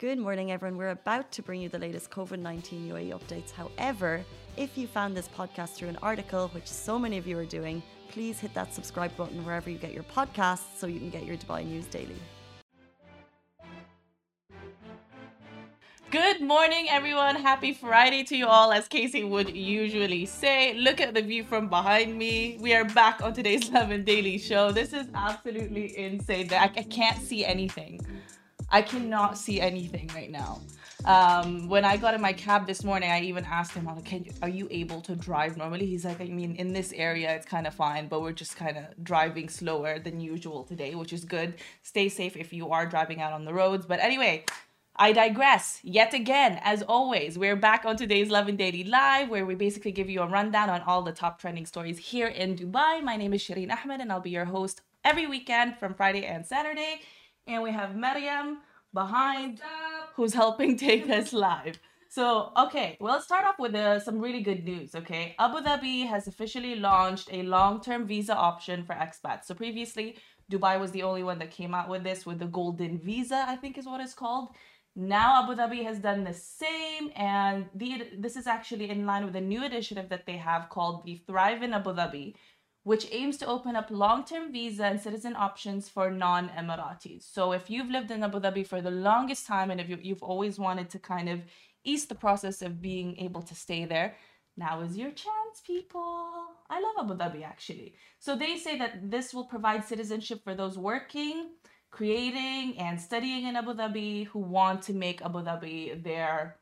Good morning, everyone. We're about to bring you the latest COVID 19 UAE updates. However, if you found this podcast through an article, which so many of you are doing, please hit that subscribe button wherever you get your podcasts so you can get your Dubai news daily. Good morning, everyone. Happy Friday to you all, as Casey would usually say. Look at the view from behind me. We are back on today's 11 Daily Show. This is absolutely insane. I can't see anything. I cannot see anything right now. Um, when I got in my cab this morning, I even asked him, like, Can you, are you able to drive normally? He's like, I mean, in this area, it's kind of fine, but we're just kind of driving slower than usual today, which is good. Stay safe if you are driving out on the roads. But anyway, I digress. Yet again, as always, we're back on today's Lovin Daily Live, where we basically give you a rundown on all the top trending stories here in Dubai. My name is Shireen Ahmed, and I'll be your host every weekend from Friday and Saturday. And we have Mariam behind who's helping take us live. So, okay, well, let's start off with uh, some really good news, okay? Abu Dhabi has officially launched a long term visa option for expats. So, previously, Dubai was the only one that came out with this, with the golden visa, I think is what it's called. Now, Abu Dhabi has done the same, and the, this is actually in line with a new initiative that they have called the Thrive in Abu Dhabi, which aims to open up long term visa and citizen options for non Emiratis. So, if you've lived in Abu Dhabi for the longest time and if you, you've always wanted to kind of ease the process of being able to stay there, now is your chance, people. I love Abu Dhabi actually. So, they say that this will provide citizenship for those working, creating, and studying in Abu Dhabi who want to make Abu Dhabi their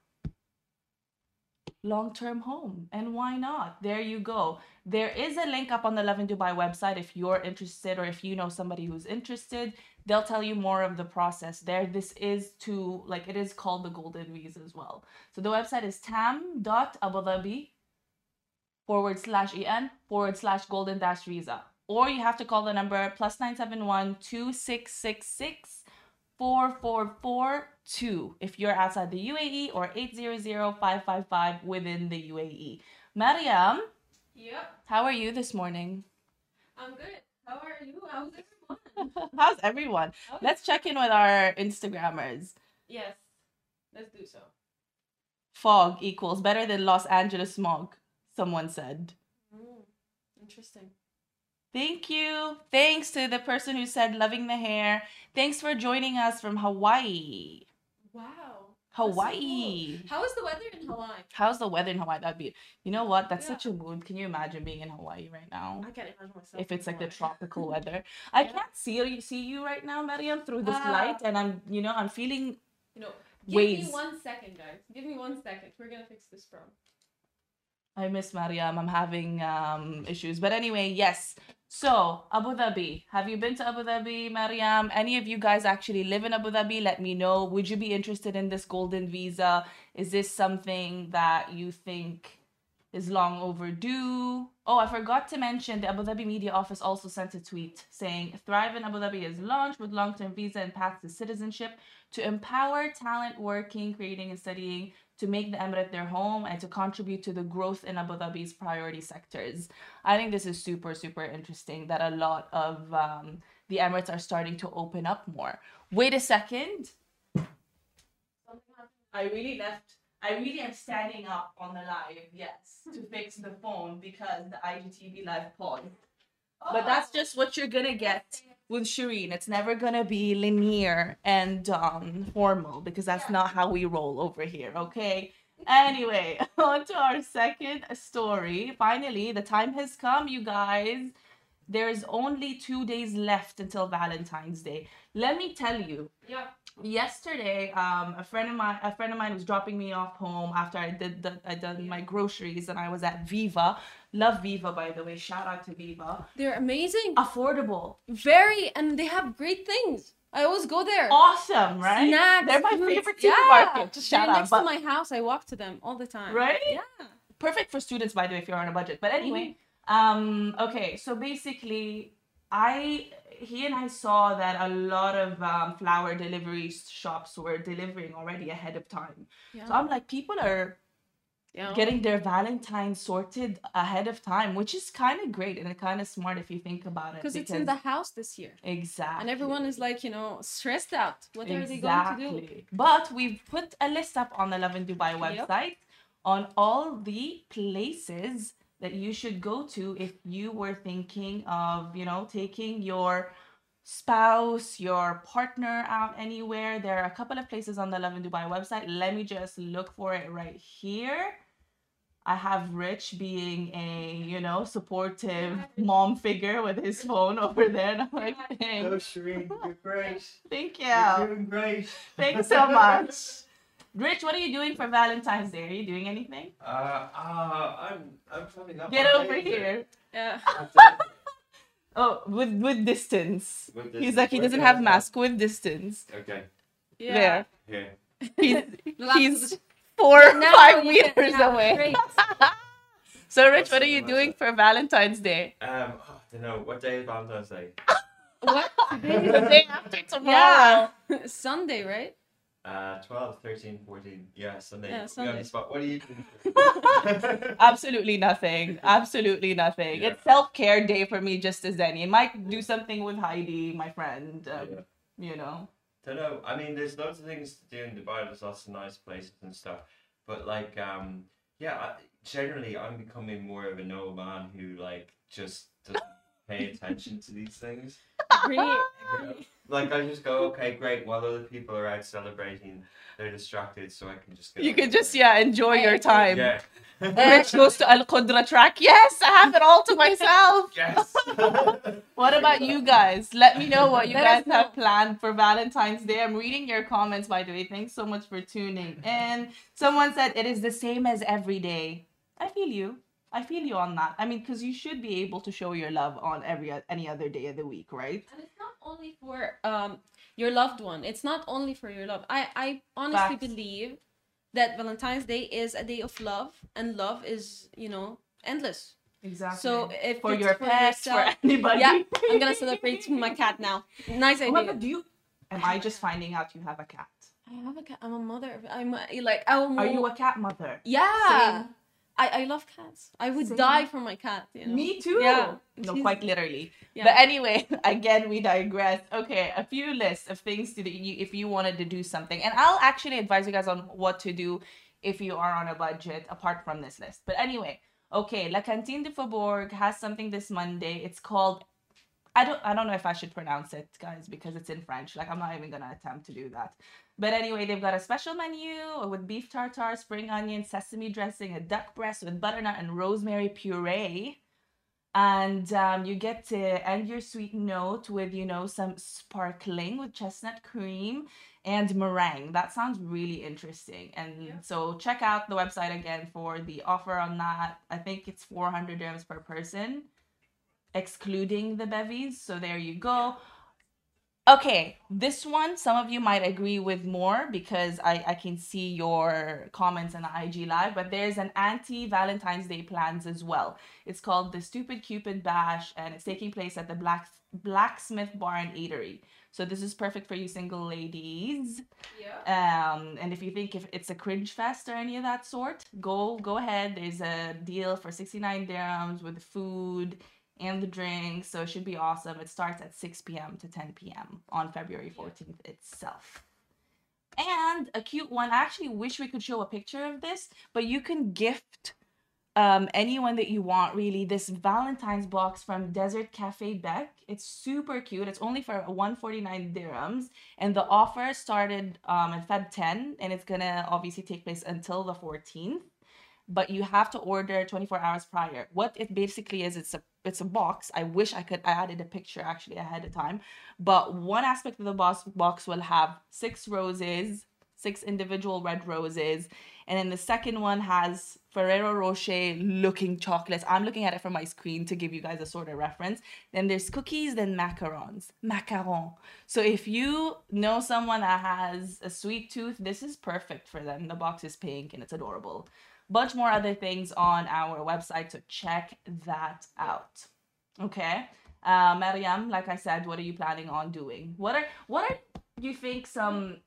long term home. And why not? There you go. There is a link up on the Lovin Dubai website if you're interested or if you know somebody who's interested. They'll tell you more of the process there. This is to, like, it is called the Golden Visa as well. So the website is tam.abudhabi forward slash en forward slash golden dash visa. Or you have to call the number plus 971 2666 4442 if you're outside the UAE or 800-555 within the UAE. Mariam, Yep, how are you this morning? I'm good. How are you? How's everyone? How's everyone? Okay. Let's check in with our Instagrammers. Yes, let's do so. Fog equals better than Los Angeles smog, someone said. Mm, interesting. Thank you. Thanks to the person who said loving the hair. Thanks for joining us from Hawaii. Wow. that's so Hawaii. cool. How is the weather in Hawaii? How's the weather in Hawaii? That'd be, you know what? That's Yeah. such a mood. Can you imagine being in Hawaii right now? I can't imagine myself. If it's like the tropical weather, I Yeah. can't see you, see you right now, Mariam, through this Ah. light, and I'm, you know, I'm feeling. You know, give Waves. me one second, guys. Give me one second. We're gonna fix this problem. I miss Mariam. I'm having um issues, but anyway, yes. So Abu Dhabi, have you been to Abu Dhabi, Mariam? Any of you guys actually live in Abu Dhabi? Let me know. Would you be interested in this golden visa? Is this something that you think is long overdue? Oh, I forgot to mention the Abu Dhabi media office also sent a tweet saying Thrive in Abu Dhabi is launched with long-term visa and path to citizenship to empower talent working, creating, and studying to make the Emirate their home and to contribute to the growth in Abu Dhabi's priority sectors. I think this is super, super interesting that a lot of um, the Emirates are starting to open up more. Wait a second. I really left. I really am standing up on the live, yes, to fix the phone because the IGTV live paused. But that's just what you're gonna get with Shireen. It's never gonna be linear and um, formal because that's Yeah. not how we roll over here, okay? Anyway, on to our second story. Finally, the time has come, you guys. There's only two days left until Valentine's Day. Let me tell you, Yeah. Yesterday um a friend of mine a friend of mine was dropping me off home after i did the i done my groceries and i was at viva love viva by the way shout out to viva They're amazing. affordable Very, and they have great things. I always go there. awesome right Snacks. they're my favorite Yeah. supermarket just shout They're out next but to my house. I walk to them all the time. Right? Yeah. perfect for students by the way if you're on a budget but anyway Mm-hmm. um okay so basically i he and i saw that a lot of um, flower delivery shops were delivering already ahead of time Yeah. so i'm like people are know? getting their Valentine sorted ahead of time, which is kind of great and kind of smart if you think about it. because it's in the house this year. exactly And everyone is like, you know, stressed out. What are they going to do? But we've put a list up on the Lovin Dubai website on all the places that you should go to if you were thinking of, you know, taking your spouse, your partner out anywhere. There are a couple of places on the Lovin Dubai website. Let me just look for it right here. I have Rich being a, you know, supportive mom figure with his phone over there. And I'm like, Oh, Shireen, you're great. Thank you. You're doing great. Thanks so much. Rich, what are you doing for Valentine's Day? Are you doing anything? Uh, uh, I'm, I'm coming up. Get over days here. Yeah. Oh, with with distance. With He's like he doesn't have mask with distance. Okay, Yeah. There. here. He's he's four the- Now five you can- meters yeah, away. So Rich, what are you doing for Valentine's Day? Um, oh, I don't know. What day is Valentine's Day? What? The day after tomorrow. Yeah. Sunday, right? Uh, 12, 13, 14. Yeah, Sunday. Yeah, Sunday. the spot. What are you doing? Absolutely nothing. Absolutely nothing. Yeah. It's self care day for me, just as any. I might do something with Heidi, my friend. Um, Yeah. You know. don't know. I mean, there's loads of things to do in Dubai. There's lots of nice places and stuff. But like, um, yeah, I, generally, I'm becoming more of a no man who like just doesn't pay attention to these things. Agree. Agree. Like, I just go, okay, great. While other people are out celebrating, they're distracted, so I can just. Get You can just it. yeah enjoy I your agree. time. Yeah. Rich goes to Al Qudra track. Yes, I have it all to myself. yes. What about you guys? Let me know what you Let guys have planned for Valentine's Day. I'm reading your comments, by the way. Thanks so much for tuning in. Someone said it is the same as every day. I feel you. I feel you on that. I mean, because you should be able to show your love on every any other day of the week, right? And it's not only for um your loved one. It's not only for your love. I I honestly Facts. believe that Valentine's Day is a day of love, and love is you know endless. Exactly. So if for your for pets, for anybody. Yeah, I'm gonna celebrate my cat now. Nice Oh idea. God, do you? Am I just finding out you have a cat? I have a cat. I'm a mother. I'm a, like I'm. Are you a cat mother? Yeah. Same. I I love cats. I would Same. die for my cat. You know? Me too. Yeah. No, She's- quite literally. Yeah. But anyway, again, we digress. Okay, a few lists of things to do if you wanted to do something, and I'll actually advise you guys on what to do if you are on a budget apart from this list. But anyway, okay, La Cantine du Faubourg has something this Monday. It's called. I don't. I don't know if I should pronounce it, guys, because it's in French. Like I'm not even gonna attempt to do that. But anyway, they've got a special menu with beef tartare, spring onion, sesame dressing, a duck breast with butternut and rosemary puree and um, you get to end your sweet note with you know some sparkling with chestnut cream and meringue that sounds really interesting and so check out the website again for the offer on that i think it's 400 dirhams per person excluding the bevies so there you go Okay, this one, some of you might agree with more because I, I can see your comments on the IG Live, but there's an anti Valentine's Day plans as well. It's called the Stupid Cupid Bash and it's taking place at the Black, Blacksmith Bar and Eatery. So this is perfect for you single ladies. Yeah. Um, and if you think if it's a cringe fest or any of that sort, go go ahead. There's a deal for 69 dirhams with food and the drinks, so it should be awesome. It starts at 6 p.m. to 10 p.m. on February 14th itself. And a cute one. I actually wish we could show a picture of this, but you can gift um, anyone that you want really this Valentine's box from Desert Cafe Beck. It's super cute. It's only for 149 dirhams, and the offer started um, in Feb 10, and it's gonna obviously take place until the 14th. But you have to order 24 hours prior. What it basically is, it's a it's a box. I wish I could I added a picture actually ahead of time. But one aspect of the box box will have six roses, six individual red roses, and then the second one has Ferrero Rocher looking chocolates. I'm looking at it from my screen to give you guys a sort of reference. Then there's cookies, then macarons. Macaron. So if you know someone that has a sweet tooth, this is perfect for them. The box is pink and it's adorable. Bunch more other things on our website, so check that out. Okay. Uh, Mariam, like I said, what are you planning on doing? What are what are you think some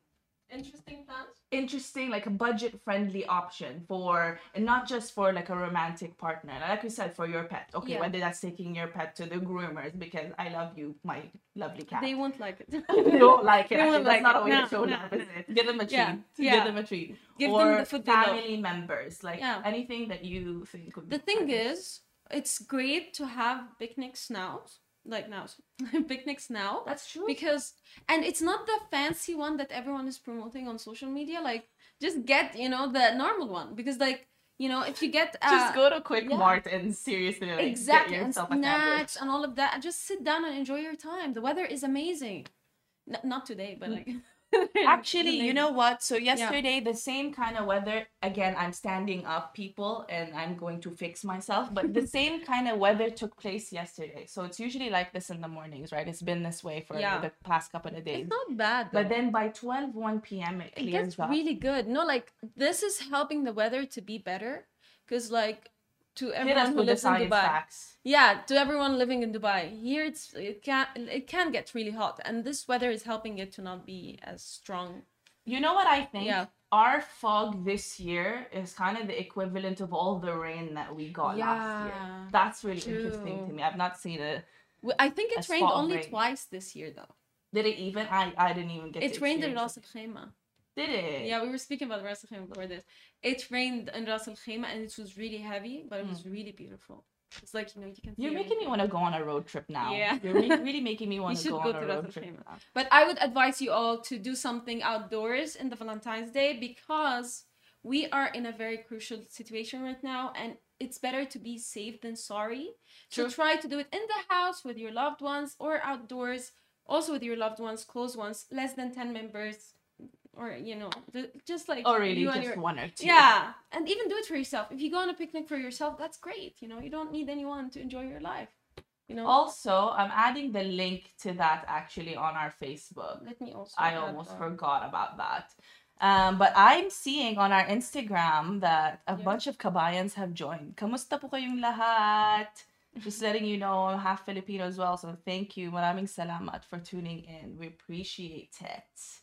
Interesting plans. interesting, like a budget friendly option for, and not just for like a romantic partner. Like we said, for your pet. Okay, Yeah. whether that's taking your pet to the groomers because I love you, my lovely cat. They won't like it. They don't like it. They Actually, that's like not it. a way No, to show no, love, no. is it? Give them a treat. Yeah, Give them a treat. Give or them the food family members, like Yeah. anything that you think would be the thing fun. is, it's great to have picnics now, like now, picnics now. that's true. because and it's not the fancy one that everyone is promoting on social media like just get you know the normal one because like you know if you get uh, just go to Quick yeah. Mart and seriously like, exactly get and snacks and all of that and just sit down and enjoy your time the weather is amazing N- not today but like Actually, you know what? So yesterday, the same kind of weather. Again, I'm standing up, people, and I'm going to fix myself. But the same kind of weather took place yesterday. So it's usually like this in the mornings, right? It's been this way for Yeah. the past couple of days. it's not bad But then by 12, 1 p.m., it it gets up. really good no like this is helping the weather to be better because like to everyone who lives in dubai facts. yeah to everyone living in dubai here it's it can it can get really hot and this weather is helping it to not be as strong You know what I think? Yeah. Our fog this year is kind of the equivalent of all the rain that we got last year. Yeah, That's really interesting to me. I've not seen it. I think it rained only rain. twice this year though Did it even? I I didn't even get. it rained in experience ras al khaimah it. Did it? yeah we were speaking about ras al khaimah before this it rained in ras al khaimah and it was really heavy but it was really beautiful it's like you know you can see Hmm. You're making me want to go on a road trip now. Yeah. You're re- really making me want to go, go on a road trip. Now. But I would advise you all to do something outdoors in the Valentine's Day because we are in a very crucial situation right now and it's better to be safe than sorry. So try to do it in the house with your loved ones or outdoors, also with your loved ones, close ones, less than 10 members or you know, ju- just like Or Oh, really, you just your one or two. yeah, and even do it for yourself. If you go on a picnic for yourself, that's great. You know, you don't need anyone to enjoy your life. You know, Also, I'm adding the link to that actually on our Facebook. let me also. I almost that. forgot about that. Um, but I'm seeing on our Instagram that a Yeah. bunch of Kabayans have joined. Kamusta po kayong lahat? Just letting you know I'm half Filipino as well. So thank you. Maraming salamat for tuning in. We appreciate it.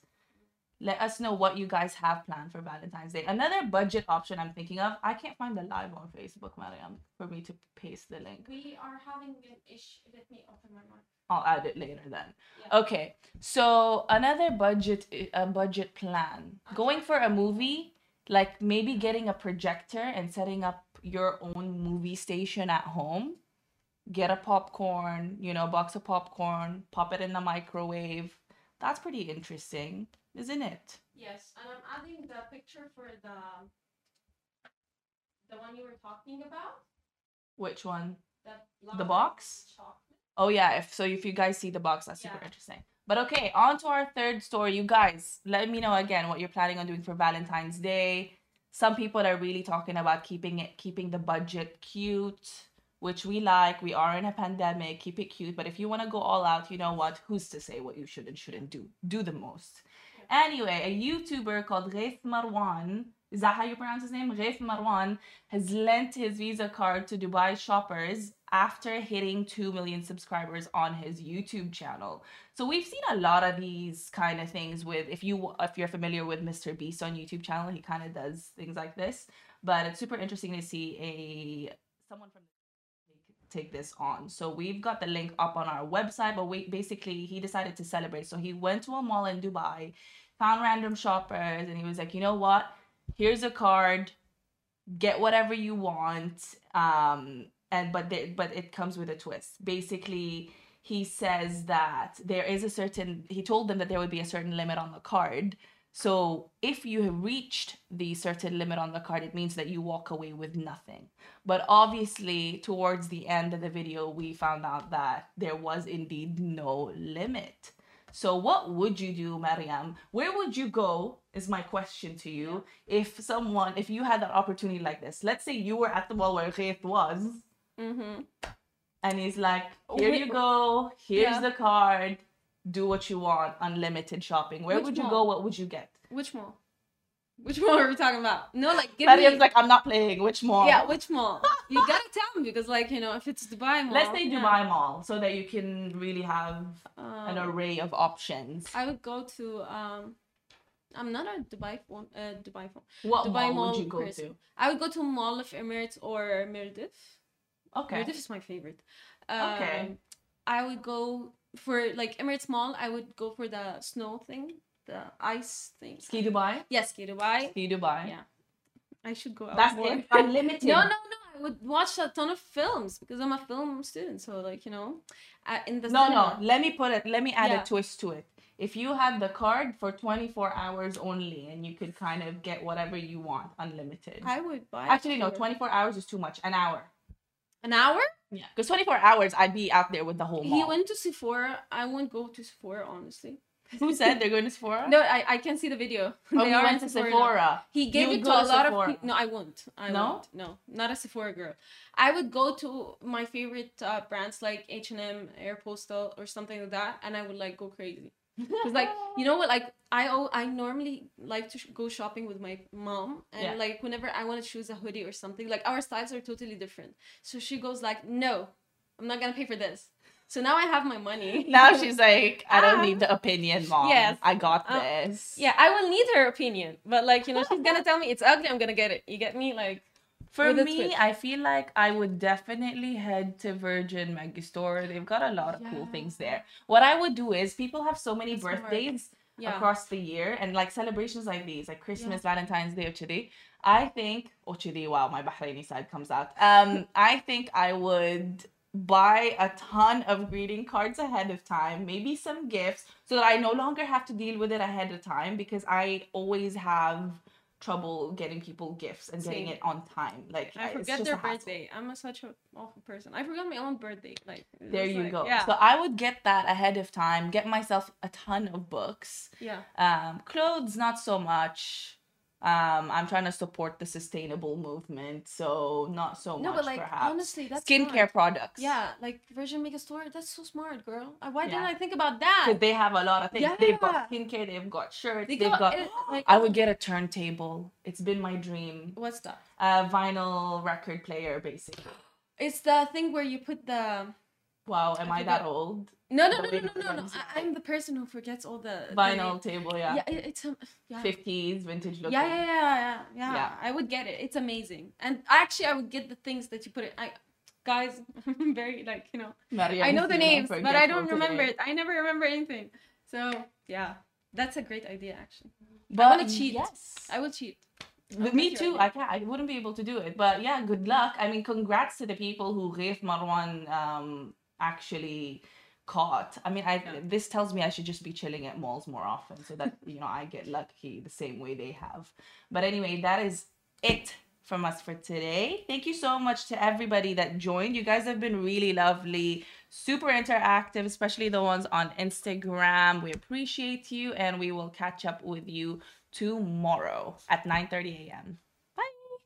Let us know what you guys have planned for Valentine's Day. Another budget option I'm thinking of. I can't find the live on Facebook, Mariam, for me to paste the link. We are having an issue. Let me open my mic. I'll add it later then. Yeah. Okay, so another budget eh, a budget plan. Going for a movie, like maybe getting a projector and setting up your own movie station at home. Get a popcorn, you know, box of popcorn, pop it in the microwave. That's pretty interesting, isn't it? Yes, and I'm adding the picture for the the one you were talking about. Which one? The, The box? chocolate. Oh yeah, if so if you guys see the box, that's super interesting. But okay, on to our third story. You guys, let me know again what you're planning on doing for Valentine's Day. Some people are really talking about keeping it keeping the budget cute, which we like. We are in a pandemic, keep it cute. But if you want to go all out, you know what? Who's to say what you should and shouldn't do? Do the most. Anyway, a YouTuber called Ghaith Marwan, is that how you pronounce his name? Ghaith Marwan has lent his Visa card to Dubai shoppers after hitting 2 million subscribers on his YouTube channel. So we've seen a lot of these kind of things with if you if you're familiar with Mr. Beast on YouTube channel, he kind of does things like this. But it's super interesting to see a someone from take this on. So we've got the link up on our website, but we basically he decided to celebrate. So he went to a mall in Dubai, found random shoppers, and he was like, you know what? Here's a card. Get whatever you want. Um, and but they, but it comes with a twist. Basically, he says that there is a certain. He told them that there would be a certain limit on the card. So if you have reached the certain limit on the card, it means that you walk away with nothing. But obviously, towards the end of the video, we found out that there was indeed no limit. So, what would you do, Mariam? Where would you go? Is my question to you. If someone, if you had that opportunity like this, let's say you were at the mall where Ghaith was, Mm-hmm. and he's like, "Here you go. Here's Yeah. the card. Do what you want. Unlimited shopping. Where Which would you mall? go? What would you get?" Which mall? Which mall are we talking about? No, like give Mariam's me. like, "I'm not playing. Which mall?" yeah, which mall? you gotta tell me because, like, you know, if it's Dubai mall. Let's say yeah. Dubai Mall, so that you can really have an Um, array of options. I would go to um, I'm not a Dubai phone. Uh, Dubai phone. What Dubai mall Mall would you go person. I would go to Mall of Emirates or Mirdif. to? Okay. Mirdif is my favorite. Um, Okay. I would go for like Emirates Mall. I would go for the snow thing, the ice thing. Ski Dubai. Yes, Ski Dubai. Ski Dubai. Yeah. I should go out That's more. it. Unlimited. No, no, no. I would watch a ton of films because I'm a film student. So like you know, uh, in the No, cinema. no. Let me put it. Let me add Yeah. a twist to it. If you had the card for 24 hours only, and you could kind of get whatever you want, unlimited. I would buy. Actually, no. 24 hours is too much. An hour. An hour? Yeah. Because 24 hours, I'd be out there with the whole mall. He went to Sephora. I won't go to Sephora honestly. Who said they're going to Sephora? No, I, I can see the video. Oh, They he are went to Sephora. Sephora. He You gave would it to a lot Sephora. of people. No, I won't. I No? won't. No, not a Sephora girl. I would go to my favorite uh, brands like H and M, Aeropostale or something like that, and I would like go crazy. Cause like you know what, like I oh I normally like to sh- go shopping with my mom, and Yeah. like whenever I want to choose a hoodie or something, like our styles are totally different. So she goes like, no, I'm not gonna pay for this. So now I have my money. Now she's like, I don't Ah. need the opinion, mom. Yes. I got Uh, this. Yeah, I will need her opinion, but like you know, she's gonna tell me it's ugly. I'm gonna get it. You get me? Like For me. I feel like I would definitely head to Virgin Megastore. They've got a lot of cool things there. What I would do is people have so many That's birthdays yeah, across the year and like celebrations like these, like Christmas, Valentine's Day, Ochidi. I think Ochidi, wow, my Bahraini side comes out. Um, I think I would buy a ton of greeting cards ahead of time, maybe some gifts, so that I no longer have to deal with it ahead of time because I always have trouble getting people gifts and getting Same. it on time. Like I forget their birthday. I'm a, such an awful person. I forgot my own birthday. Like There you like- go. Yeah, So I would get that ahead of time, get myself a ton of books. yeah. Um, clothes, not so much. Um, I'm trying to support the sustainable movement, so not so No, much but like perhaps. honestly, that's Skincare smart. products. Yeah, like Virgin Megastore. That's so smart, girl. Uh, Why didn't I think about that? they have a lot of things. yeah. They've got skincare, they've got shirts, They have got got. like- I would get a turntable. It's been my dream. What's that? A vinyl record player, basically. It's the thing where you put the. Wow, am I, I that old? No, no, no, no, no, no, no. I, I'm the person who forgets all the the Vinyl name. table, Yeah, yeah. it, it's um, yeah. 50s, vintage look. Yeah, yeah, yeah, yeah, yeah, Yeah. I would get it. It's amazing. And actually, I would get the things that you put it. I, guys, I'm very like you know. Mariam I know the names, but I don't remember today. it. I never remember anything. So yeah, that's a great idea. Actually, But I wanna cheat. Yes. I will cheat. With me too. idea. I can't. I wouldn't be able to do it. But yeah, good luck. I mean, congrats to the people who gave Marwan um actually caught. I mean, I Yeah. this tells me I should just be chilling at malls more often so that you know I get lucky the same way they have. But anyway, that is it from us for today. Thank you so much to everybody that joined. You guys have been really lovely, super interactive, especially the ones on Instagram. We appreciate you and we will catch up with you tomorrow at 9:30 a.m.